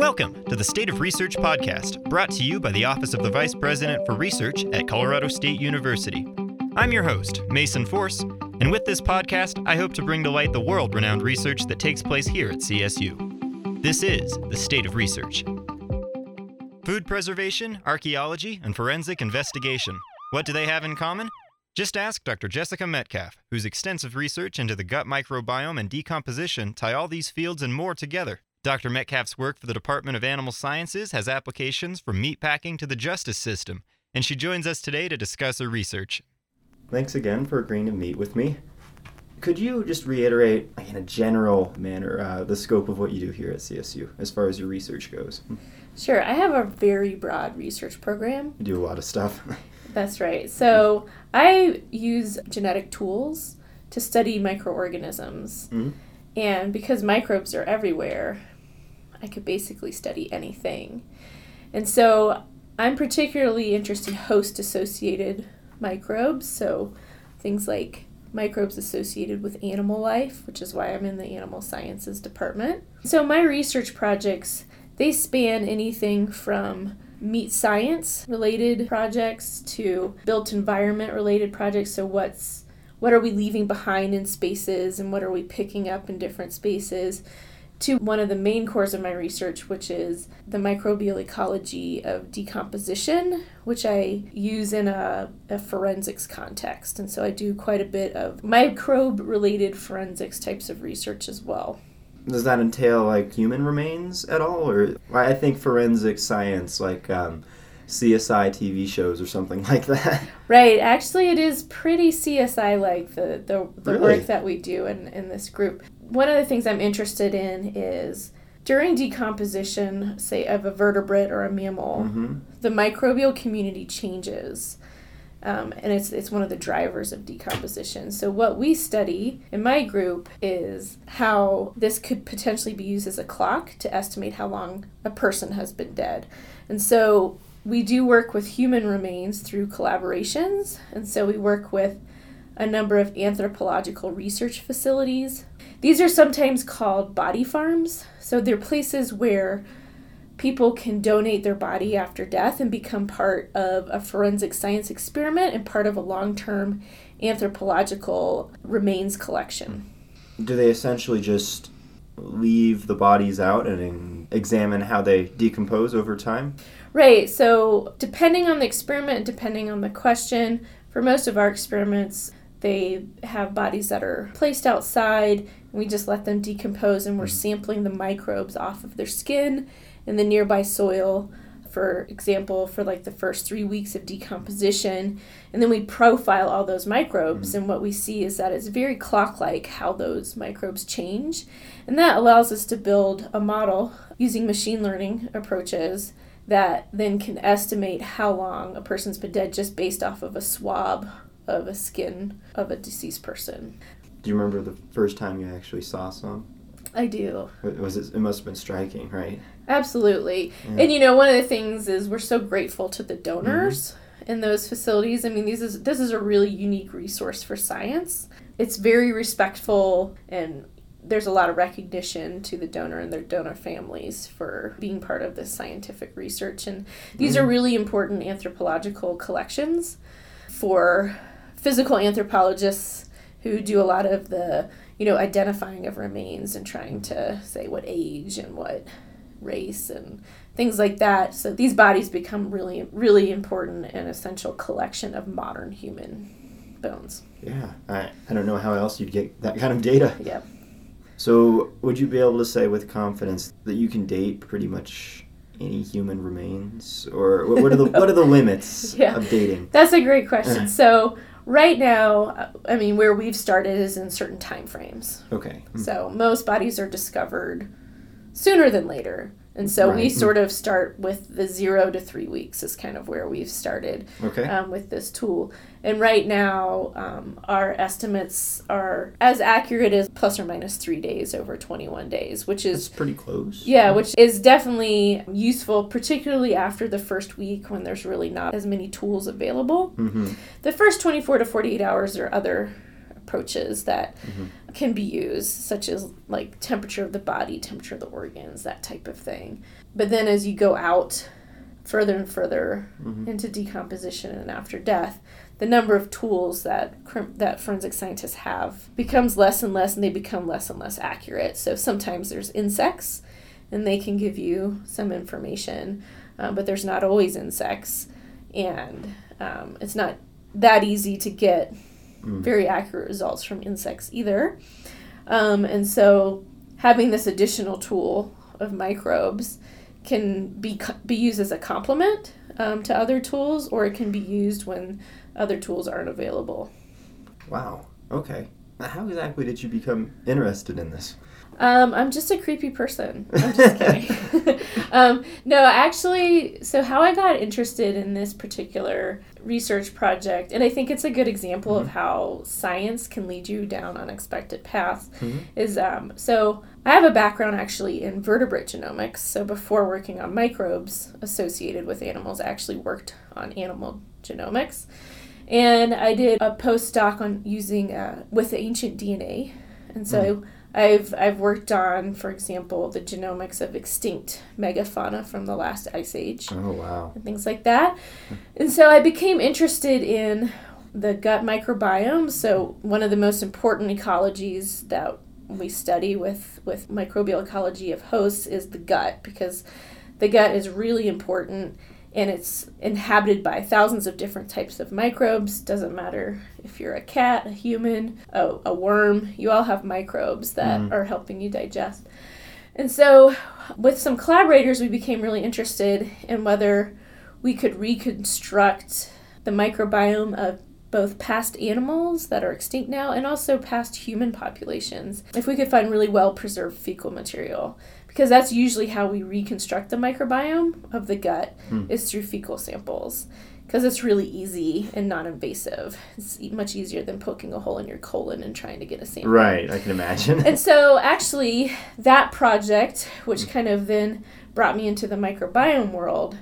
Welcome to the State of Research podcast, brought to you by the Office of the Vice President for Research at Colorado State University. I'm your host, Mason Force, and with this podcast, I hope to bring to light the world renowned research that takes place here at CSU. This is the State of Research. Food preservation, archaeology, and forensic investigation. What do they have in common? Just ask Dr. Jessica Metcalf, whose extensive research into the gut microbiome and decomposition tie all these fields and more together. Dr. Metcalf's work for the Department of Animal Sciences has applications from meatpacking to the justice system, and she joins us today to discuss her research. Thanks again for agreeing to meet with me. Could you just reiterate, in a general manner, uh, the scope of what you do here at CSU as far as your research goes? Sure, I have a very broad research program. You do a lot of stuff. That's right. So I use genetic tools to study microorganisms. Mhm. And because microbes are everywhere, I could basically study anything. And so I'm particularly interested in host associated microbes. So things like microbes associated with animal life, which is why I'm in the animal sciences department. So my research projects, they span anything from meat science related projects to built environment related projects. So what's what are we leaving behind in spaces and what are we picking up in different spaces? To one of the main cores of my research, which is the microbial ecology of decomposition, which I use in a, a forensics context. And so I do quite a bit of microbe related forensics types of research as well. Does that entail like human remains at all, or I think forensic science, like um, CSI TV shows or something like that? Right. Actually, it is pretty CSI like the, the, the Really? work that we do in, in this group. One of the things I'm interested in is during decomposition, say, of a vertebrate or a mammal, hmm the microbial community changes. Um, and it's, it's one of the drivers of decomposition. So, what we study in my group is how this could potentially be used as a clock to estimate how long a person has been dead. And so, we do work with human remains through collaborations. And so, we work with a number of anthropological research facilities. These are sometimes called body farms. So, they're places where people can donate their body after death and become part of a forensic science experiment and part of a long term anthropological remains collection. Do they essentially just leave the bodies out and examine how they decompose over time? Right, so depending on the experiment, depending on the question, for most of our experiments, they have bodies that are placed outside. And we just let them decompose and we're hmm. sampling the microbes off of their skin and the nearby soil for example for like the first three weeks of decomposition. And then we profile all those microbes hmm. and what we see is that it's very clock-like how those microbes change. And that allows us to build a model using machine learning approaches that then can estimate how long a person's been dead just based off of a swab of a skin of a deceased person. Do you remember the first time you actually saw some? I do. Wa- Was it? It must have been striking, right? Absolutely. Yeah. And you know, one of the things is we're so grateful to the mm-hmm. donors in those facilities. I mean, these is this is a really unique resource for science. It's very respectful and there's a lot of recognition to the donor and their donor families for being part of this scientific research and these are mm-hmm. really important anthropological collections for physical anthropologists who do a lot of the you know identifying of remains and trying to say what age and what race and things like that so these bodies become really really important and essential collection of modern human bones Yeah. I, I don't know how else you'd get that kind of data. yep So, would you be able to say with confidence that you can date pretty much any human remains, or what are the what are the limits Yeah. of dating? that's a great question so right now i mean where we've started is in certain time frames Okay. Hmm. So most bodies are discovered sooner than later. And so we sort of start with the zero to three weeks is kind of where we've started Okay. um, with this tool. And right now, um, our estimates are as accurate as plus or minus three days over 21 days, which It's is pretty close. yeah, which is definitely useful, particularly after the first week when there's really not as many tools available. Mm-hmm. The first 24 to 48 hours are other approaches that can be used, such as like temperature of the body, temperature of the organs, that type of thing. But then as you go out further and further Mhm. into decomposition and after death, the number of tools that that forensic scientists have becomes less and less, and they become less and less accurate. So sometimes there's insects, and they can give you some information, uh, but there's not always insects, and um, it's not that easy to get Mm. very accurate results from insects either. Um, and so having this additional tool of microbes can be be used as a complement um, to other tools, or it can be used when other tools aren't available. Wow. Okay. Now, How exactly did you become interested in this? Um, I'm just a creepy person. I'm just kidding. um, no, actually, so how I got interested in this particular research project, and I think it's a good example of how science can lead you down unexpected paths, Mhm. is um, so I have a background actually in vertebrate genomics. So before working on microbes associated with animals, I actually worked on animal genomics. And I did a postdoc on using uh, with ancient DNA, and so I've I've worked on, for example, the genomics of extinct megafauna from the last ice age Oh wow. and things like that. And so I became interested in the gut microbiome. So one of the most important ecologies that we study with with microbial ecology of hosts is the gut because the gut is really important and it's inhabited by thousands of different types of microbes. Doesn't matter if you're a cat a human a, a worm you all have microbes that Mhm. are helping you digest. And so with some collaborators we became really interested in whether we could reconstruct the microbiome of both past animals that are extinct now and also past human populations if we could find really well preserved fecal material because that's usually how we reconstruct the microbiome of the gut Hmm. is through fecal samples because it's really easy and non-invasive it's much easier than poking a hole in your colon and trying to get a sample Right. I can imagine. and so actually that project which kind of then brought me into the microbiome world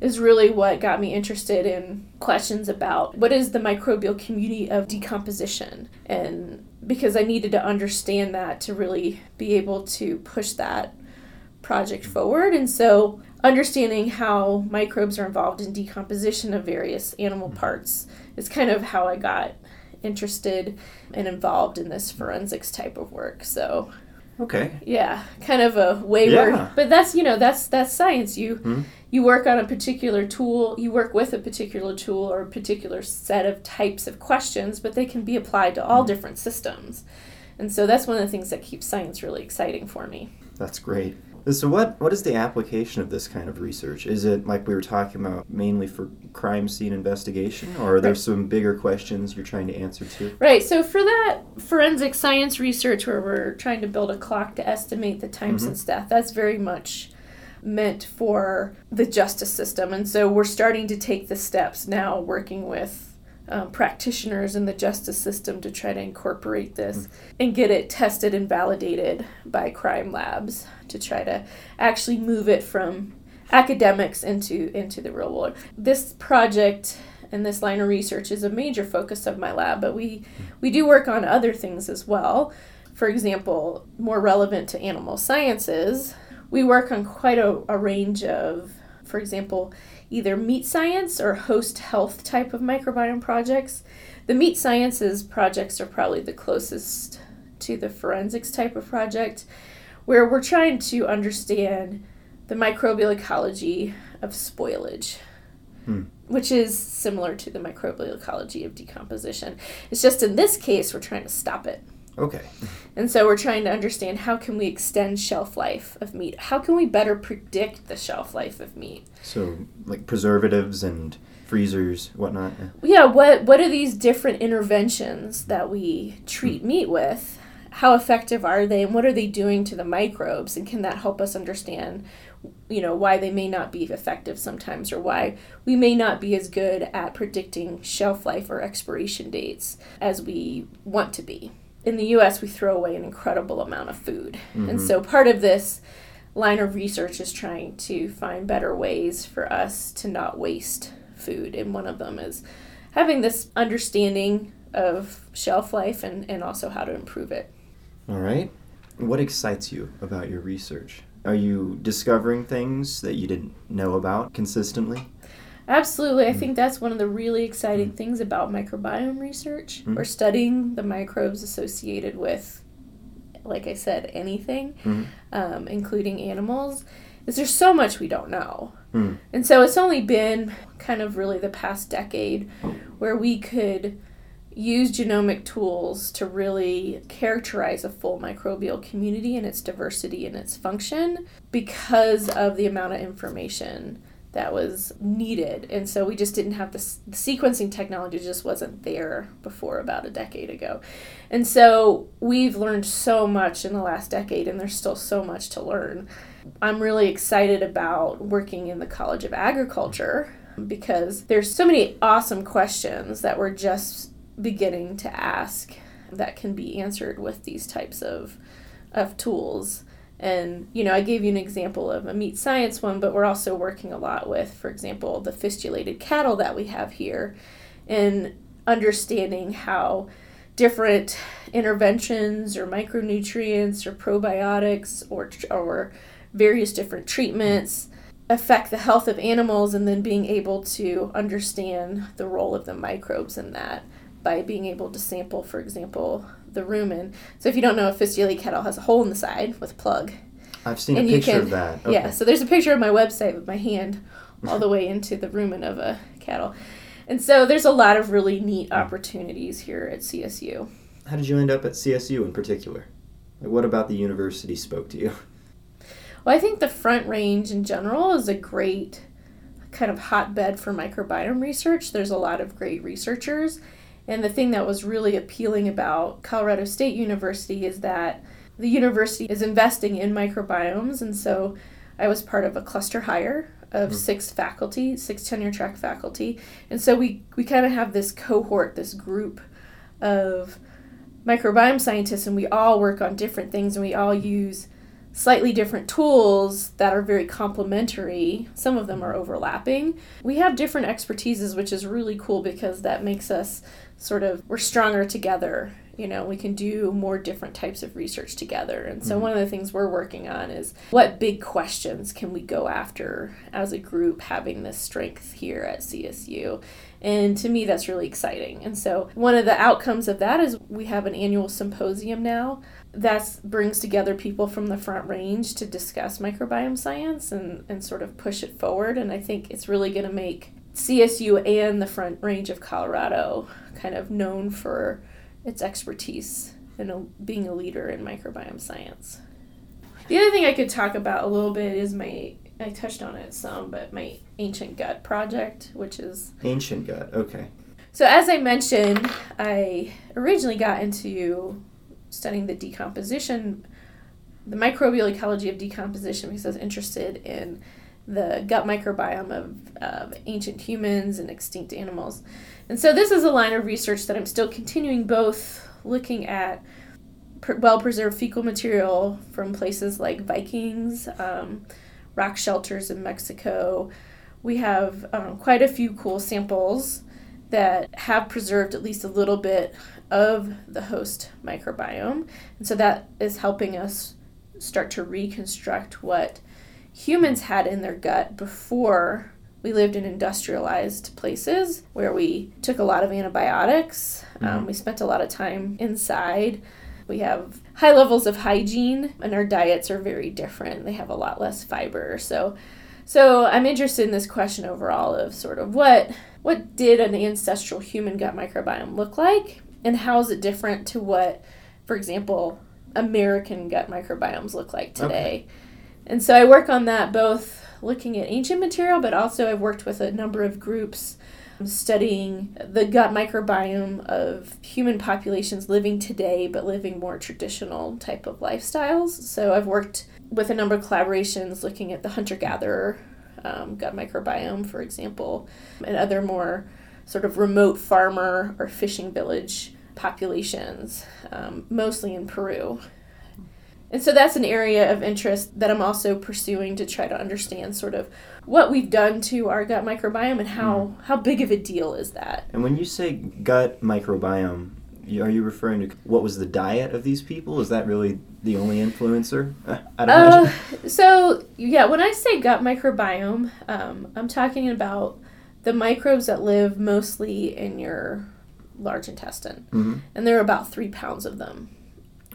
is really what got me interested in questions about what is the microbial community of decomposition and because i needed to understand that to really be able to push that project forward and so understanding how microbes are involved in decomposition of various animal parts is kind of how i got interested and involved in this forensics type of work so okay. yeah kind of a wayward Yeah. but that's you know that's that's science you Hmm. you work on a particular tool you work with a particular tool or a particular set of types of questions but they can be applied to all Hmm. different systems and so that's one of the things that keeps science really exciting for me That's great. So what what is the application of this kind of research? Is it like we were talking about mainly for crime scene investigation or are there Right. some bigger questions you're trying to answer to? Right. So for that forensic science research where we're trying to build a clock to estimate the time Mhm. since death, that's very much meant for the justice system. And so we're starting to take the steps now working with um, practitioners in the justice system to try to incorporate this and get it tested and validated by crime labs to try to actually move it from academics into into the real world. This project and this line of research is a major focus of my lab, but we we do work on other things as well. For example, more relevant to animal sciences, we work on quite a, a range of, for example, either meat science or host health type of microbiome projects. The meat sciences projects are probably the closest to the forensics type of project, where we're trying to understand the microbial ecology of spoilage, Hmm. which is similar to the microbial ecology of decomposition. It's just in this case, we're trying to stop it. Okay. And so we're trying to understand how can we extend shelf life of meat? How can we better predict the shelf life of meat? So like preservatives and freezers, whatnot. Yeah, what what are these different interventions that we treat hmm. meat with? How effective are they and what are they doing to the microbes and can that help us understand you know why they may not be effective sometimes or why we may not be as good at predicting shelf life or expiration dates as we want to be. In the US we throw away an incredible amount of food. And Mhm. so part of this line of research is trying to find better ways for us to not waste food and one of them is having this understanding of shelf life and, and also how to improve it. All right. What excites you about your research? Are you discovering things that you didn't know about consistently? Absolutely. I think that's one of the really exciting things about microbiome research. Mhm. We're studying the microbes associated with, like I said, anything, Mhm. um, including animals. Is there's so much we don't know. Mm. And so it's only been kind of really the past decade where we could use genomic tools to really characterize a full microbial community and its diversity and its function because of the amount of information that was needed. And so we just didn't have the, s- the sequencing technology just wasn't there before about a decade ago. And so we've learned so much in the last decade and there's still so much to learn. I'm really excited about working in the College of Agriculture because there's so many awesome questions that we're just beginning to ask that can be answered with these types of of tools. And you know, I gave you an example of a meat science one, but we're also working a lot with, for example, the fistulated cattle that we have here and understanding how different interventions or micronutrients or probiotics or or various different treatments affect the health of animals and then being able to understand the role of the microbes in that by being able to sample for example the rumen so if you don't know a fistulated cattle has a hole in the side with a plug I've seen And a picture can- of that. yeah so there's a picture of my website with my hand all the way into the rumen of a cattle and so there's a lot of really neat opportunities here at csu How did you end up at CSU in particular? Like, what about the university spoke to you? Well, I think the Front Range in general is a great kind of hotbed for microbiome research. There's a lot of great researchers. And the thing that was really appealing about Colorado State University is that the university is investing in microbiomes. And so I was part of a cluster hire of Mhm. six faculty, six tenure track faculty. And so we, we kind of have this cohort, this group of microbiome scientists, and we all work on different things and we all use slightly different tools that are very complementary. Some of them are overlapping. We have different expertises, which is really cool because that makes us sort of, we're stronger together. You know, we can do more different types of research together. And so, Mhm. one of the things we're working on is what big questions can we go after as a group having this strength here at CSU? And to me, that's really exciting. And so, one of the outcomes of that is we have an annual symposium now that brings together people from the front range to discuss microbiome science and, and sort of push it forward. And I think it's really going to make CSU and the front range of Colorado kind of known for its expertise and being a leader in microbiome science. The other thing I could talk about a little bit is my, I touched on it some, but my ancient gut project, which is Ancient gut. Okay. so, as I mentioned, I originally got into studying the decomposition, the microbial ecology of decomposition, because I was interested in the gut microbiome of, of ancient humans and extinct animals. And so, this is a line of research that I'm still continuing, both looking at per- well preserved fecal material from places like Vikings, um, rock shelters in Mexico. We have um, quite a few cool samples that have preserved at least a little bit of the host microbiome. And so that is helping us start to reconstruct what humans had in their gut before we lived in industrialized places where we took a lot of antibiotics. Um, Mhm. we spent a lot of time inside. We have high levels of hygiene, and our diets are very different. They have a lot less fiber. So, so I'm interested in this question overall of sort of what what did an ancestral human gut microbiome look like, and how is it different to what, for example, American gut microbiomes look like today. And so I work on that both looking at ancient material, but also I've worked with a number of groups studying the gut microbiome of human populations living today, but living more traditional type of lifestyles. So I've worked with a number of collaborations looking at the hunter gatherer um, gut microbiome, for example, and other more sort of remote farmer or fishing village populations, um, mostly in Peru. And so that's an area of interest that I'm also pursuing to try to understand sort of what we've done to our gut microbiome and how, how big of a deal is that. And when you say gut microbiome, are you referring to what was the diet of these people? Is that really the only influencer? I don't Uh, imagine. so yeah, when I say gut microbiome, um, I'm talking about the microbes that live mostly in your large intestine, Mhm. and there are about three pounds of them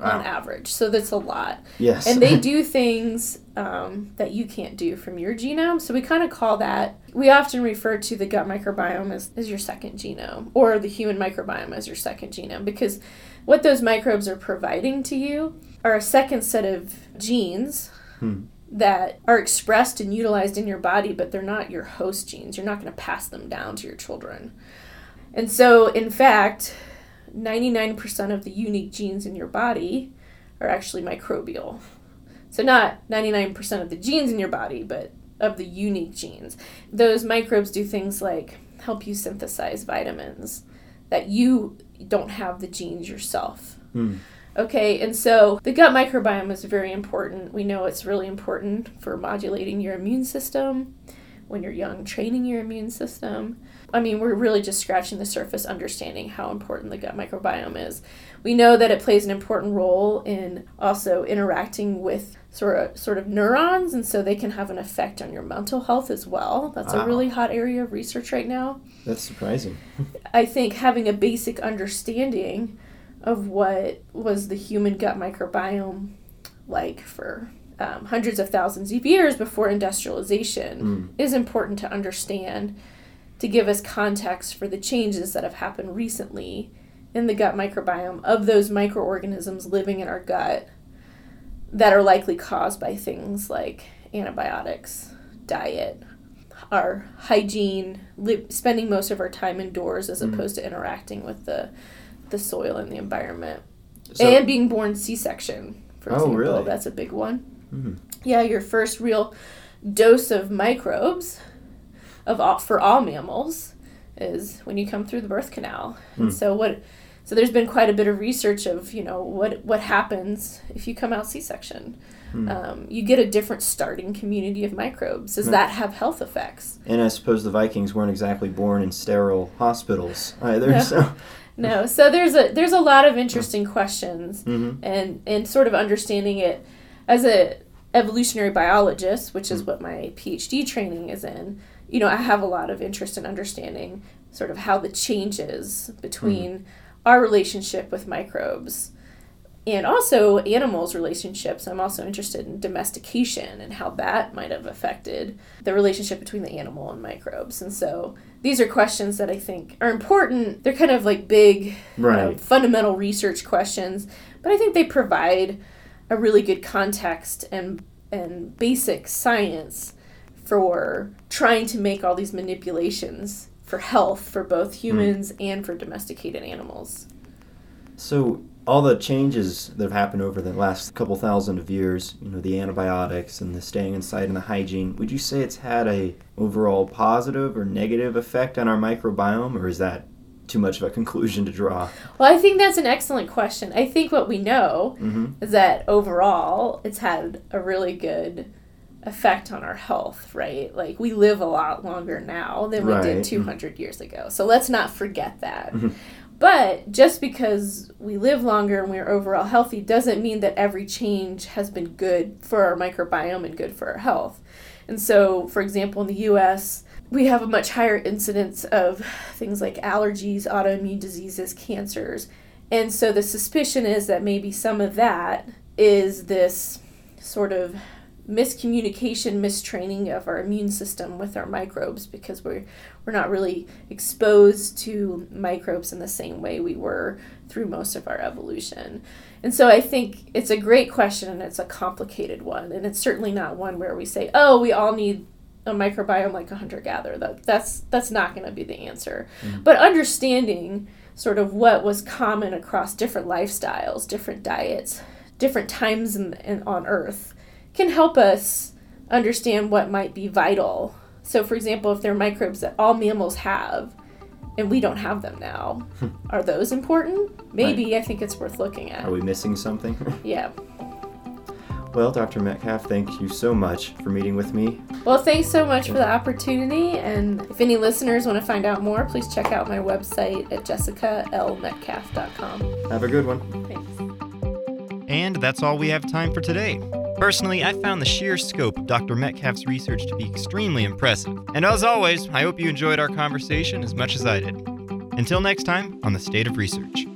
on Wow. average. So that's a lot, Yes. and they do things um, that you can't do from your genome. So we kind of call that. We often refer to the gut microbiome as, as your second genome, or the human microbiome as your second genome, because what those microbes are providing to you are a second set of genes Hmm. that are expressed and utilized in your body, but they're not your host genes. You're not going to pass them down to your children. And so, in fact, 99% of the unique genes in your body are actually microbial. So, not 99% of the genes in your body, but of the unique genes. Those microbes do things like help you synthesize vitamins that you don't have the genes yourself. Hmm. Okay, and so the gut microbiome is very important. We know it's really important for modulating your immune system when you're young, training your immune system. I mean, we're really just scratching the surface understanding how important the gut microbiome is. We know that it plays an important role in also interacting with sort of sort of neurons and so they can have an effect on your mental health as well. That's a really hot area of research right now. That's surprising. I think having a basic understanding of what was the human gut microbiome like for um, hundreds of thousands of years before industrialization Mm. is important to understand to give us context for the changes that have happened recently in the gut microbiome of those microorganisms living in our gut that are likely caused by things like antibiotics, diet, our hygiene, li- spending most of our time indoors as Mm. opposed to interacting with the the soil and the environment, So, and being born C-section, for Oh, example. really? That's a big one. Mhm. Yeah, your first real dose of microbes of all, for all mammals is when you come through the birth canal. Hmm. And so what so there's been quite a bit of research of, you know, what what happens if you come out C-section. Hmm. Um, you get a different starting community of microbes. Does Hmm. that have health effects? and I suppose the Vikings weren't exactly born in sterile hospitals either. No. So. No. So there's a there's a lot of interesting questions hmm and and sort of understanding it as a evolutionary biologist, which is what my PhD training is in. You know, I have a lot of interest in understanding sort of how the changes between our relationship with microbes and also animals' relationships. I'm also interested in domestication and how that might have affected the relationship between the animal and microbes. And so these are questions that I think are important. They're kind of like big, you know, fundamental research questions, but I think they provide a really good context and and basic science for trying to make all these manipulations for health for both humans and for domesticated animals. So all the changes that have happened over the last couple thousand of years, you know, the antibiotics and the staying inside and the hygiene, would you say it's had a overall positive or negative effect on our microbiome, or is that too much of a conclusion to draw? Well, I think that's an excellent question. I think what we know Mm-hmm. is that overall it's had a really good effect on our health, right? Like we live a lot longer now than we Right. did 200 years ago. So let's not forget that. Mhm. But just because we live longer and we're overall healthy doesn't mean that every change has been good for our microbiome and good for our health. And so, for example, in the US, we have a much higher incidence of things like allergies, autoimmune diseases, cancers. And so the suspicion is that maybe some of that is this sort of miscommunication, mistraining of our immune system with our microbes because we're we're not really exposed to microbes in the same way we were through most of our evolution. And so I think it's a great question and it's a complicated one and it's certainly not one where we say, "Oh, we all need a microbiome like a hunter gatherer." That that's that's not going to be the answer. Mm-hmm. But understanding sort of what was common across different lifestyles, different diets, different times in, in, on Earth can help us understand what might be vital. So, for example, if there are microbes that all mammals have and we don't have them now, are those important? Maybe I think it's worth looking at. Are we missing something? Yeah. Well, Dr. Metcalf, thank you so much for meeting with me. Well, thanks so much for the opportunity. And if any listeners want to find out more, please check out my website at jessicalmetcalf.com. Have a good one. Thanks. And that's all we have time for today. Personally, I found the sheer scope of Dr. Metcalf's research to be extremely impressive. And as always, I hope you enjoyed our conversation as much as I did. Until next time on The State of Research.